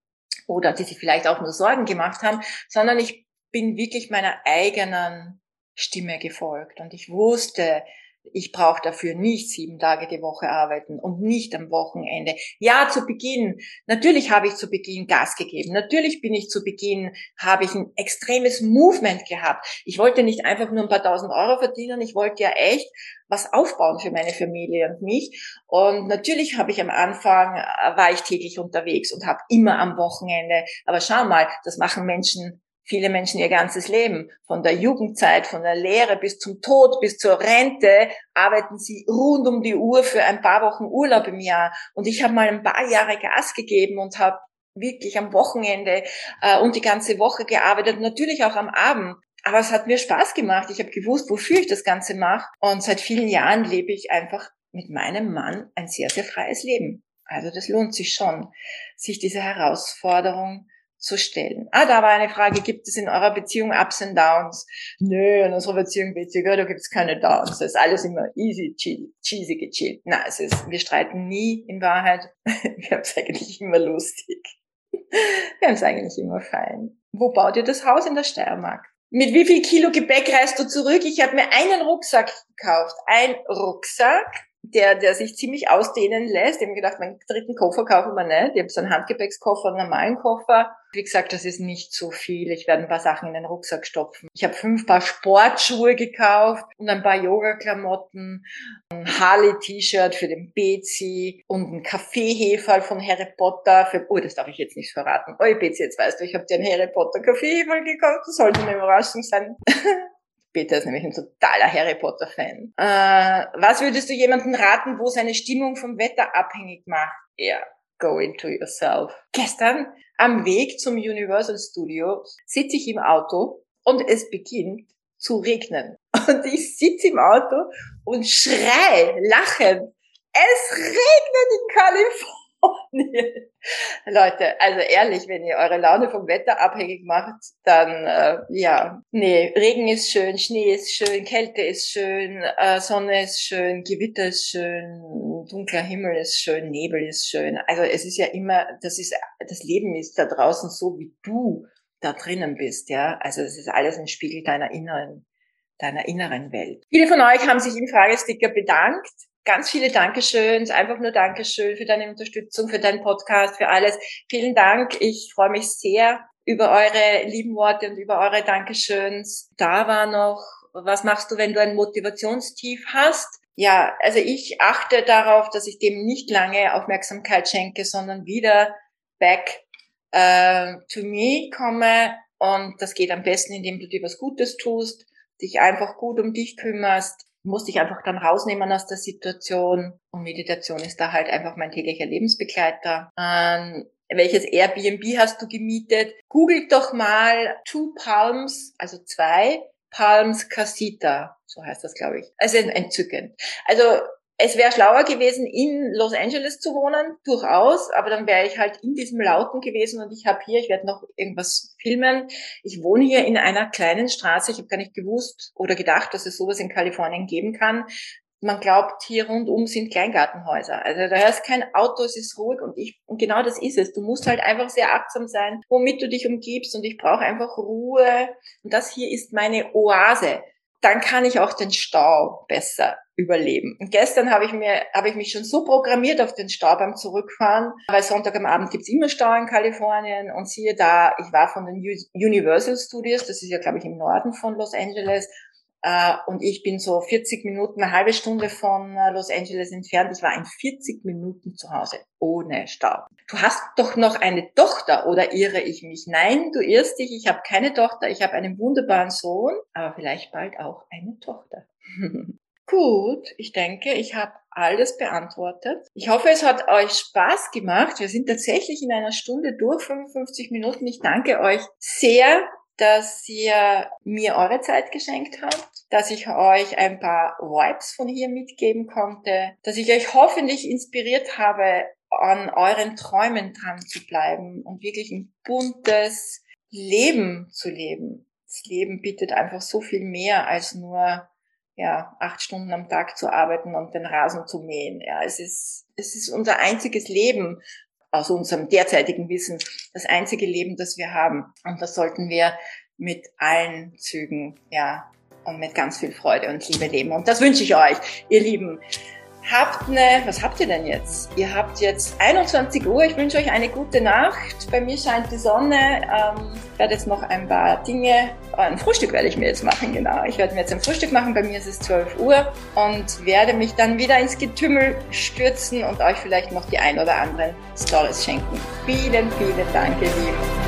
oder die sich vielleicht auch nur Sorgen gemacht haben, sondern ich bin wirklich meiner eigenen Stimme gefolgt und ich wusste, ich brauche dafür nicht sieben Tage die Woche arbeiten und nicht am Wochenende. Ja, zu Beginn, natürlich habe ich zu Beginn Gas gegeben. Natürlich bin ich zu Beginn, habe ich ein extremes Movement gehabt. Ich wollte nicht einfach nur ein paar tausend Euro verdienen, ich wollte ja echt was aufbauen für meine Familie und mich. Und natürlich habe ich am Anfang, äh, war ich täglich unterwegs und habe immer am Wochenende, aber schau mal, das machen Menschen viele Menschen ihr ganzes Leben. Von der Jugendzeit, von der Lehre bis zum Tod, bis zur Rente arbeiten sie rund um die Uhr für ein paar Wochen Urlaub im Jahr. Und ich habe mal ein paar Jahre Gas gegeben und habe wirklich am Wochenende äh, und die ganze Woche gearbeitet, natürlich auch am Abend. Aber es hat mir Spaß gemacht. Ich habe gewusst, wofür ich das Ganze mache. Und seit vielen Jahren lebe ich einfach mit meinem Mann ein sehr, sehr freies Leben. Also das lohnt sich schon, sich diese Herausforderung zu stellen. Ah, da war eine Frage, gibt es in eurer Beziehung Ups und Downs? Nö, in unserer Beziehung witziger, da gibt es keine Downs. Das ist alles immer easy, cheesy, cheesy gechillt. Na, es ist, wir streiten nie in Wahrheit. Wir haben es eigentlich immer lustig. Wir haben es eigentlich immer fein. Wo baut ihr das Haus in der Steiermark? Mit wie viel Kilo Gepäck reist du zurück? Ich habe mir einen Rucksack gekauft. Ein Rucksack der, der sich ziemlich ausdehnen lässt. Ich habe gedacht, meinen dritten Koffer kaufen wir nicht. Ich habe so einen Handgepäckskoffer, einen normalen Koffer. Wie gesagt, das ist nicht so viel. Ich werde ein paar Sachen in den Rucksack stopfen. Ich habe fünf Paar Sportschuhe gekauft und ein paar Yoga-Klamotten, ein Harley-T-Shirt für den Bezi und ein Kaffeeheferl von Harry Potter. Für, oh, das darf ich jetzt nicht verraten. Oh, Bezi, jetzt weißt du, ich habe dir einen Harry Potter Kaffeeheferl gekauft. Das sollte eine Überraschung sein. Peter ist nämlich ein totaler Harry Potter Fan. Äh, was würdest du jemandem raten, wo seine Stimmung vom Wetter abhängig macht? Ja, go into yourself. Gestern am Weg zum Universal Studio sitze ich im Auto und es beginnt zu regnen. Und ich sitze im Auto und schrei, lachen. Es regnet in Kalifornien. Leute, also ehrlich, wenn ihr eure Laune vom Wetter abhängig macht, dann äh, ja, nee, Regen ist schön, Schnee ist schön, Kälte ist schön, äh, Sonne ist schön, Gewitter ist schön, dunkler Himmel ist schön, Nebel ist schön. Also es ist ja immer, das ist, das Leben ist da draußen so, wie du da drinnen bist, ja. Also es ist alles ein Spiegel deiner inneren, deiner inneren Welt. Viele von euch haben sich im Fragesticker bedankt ganz viele Dankeschöns, einfach nur Dankeschön für deine Unterstützung, für deinen Podcast, für alles. Vielen Dank. Ich freue mich sehr über eure lieben Worte und über eure Dankeschöns. Da war noch, was machst du, wenn du ein Motivationstief hast? Ja, also ich achte darauf, dass ich dem nicht lange Aufmerksamkeit schenke, sondern wieder back äh, to me komme. Und das geht am besten, indem du dir was Gutes tust, dich einfach gut um dich kümmerst, musste ich einfach dann rausnehmen aus der Situation. Und Meditation ist da halt einfach mein täglicher Lebensbegleiter. Ähm, welches Airbnb hast du gemietet? Googelt doch mal Two Palms, also zwei Palms Casita, so heißt das, glaube ich. Also entzückend. Also es wäre schlauer gewesen, in Los Angeles zu wohnen, durchaus, aber dann wäre ich halt in diesem Lauten gewesen und ich habe hier, ich werde noch irgendwas filmen. Ich wohne hier in einer kleinen Straße. Ich habe gar nicht gewusst oder gedacht, dass es sowas in Kalifornien geben kann. Man glaubt, hier rundum sind Kleingartenhäuser. Also da ist kein Auto, es ist ruhig und ich und genau das ist es. Du musst halt einfach sehr achtsam sein, womit du dich umgibst und ich brauche einfach Ruhe und das hier ist meine Oase dann kann ich auch den Stau besser überleben. Und gestern habe ich mir, habe ich mich schon so programmiert auf den Stau beim Zurückfahren, weil Sonntag am Abend gibt's immer Stau in Kalifornien und siehe da, ich war von den Universal Studios, das ist ja glaube ich im Norden von Los Angeles und ich bin so 40 Minuten, eine halbe Stunde von äh, Los Angeles entfernt. Ich war in 40 Minuten zu Hause, ohne Stau. Du hast doch noch eine Tochter, oder irre ich mich? Nein, du irrst dich. Ich habe keine Tochter. Ich habe einen wunderbaren Sohn, aber vielleicht bald auch eine Tochter. Gut, ich denke, ich habe alles beantwortet. Ich hoffe, es hat euch Spaß gemacht. Wir sind tatsächlich in einer Stunde durch, 55 Minuten. Ich danke euch sehr dass ihr mir eure Zeit geschenkt habt, dass ich euch ein paar Vibes von hier mitgeben konnte, dass ich euch hoffentlich inspiriert habe, an euren Träumen dran zu bleiben und wirklich ein buntes Leben zu leben. Das Leben bietet einfach so viel mehr als nur ja, acht Stunden am Tag zu arbeiten und den Rasen zu mähen. Ja, es ist, es ist unser einziges Leben aus unserem derzeitigen Wissen das einzige Leben, das wir haben. Und das sollten wir mit allen Zügen, ja, und mit ganz viel Freude und Liebe leben. Und das wünsche ich euch, ihr Lieben. Habt eine, was habt ihr denn jetzt? Ihr habt jetzt 21 Uhr. Ich wünsche euch eine gute Nacht. Bei mir scheint die Sonne. Ähm, ich werde jetzt noch ein paar Dinge, ein Frühstück werde ich mir jetzt machen, genau. Ich werde mir jetzt ein Frühstück machen. Bei mir ist es 12 Uhr und werde mich dann wieder ins Getümmel stürzen und euch vielleicht noch die ein oder anderen Stories schenken. Vielen, vielen Dank, ihr Lieben.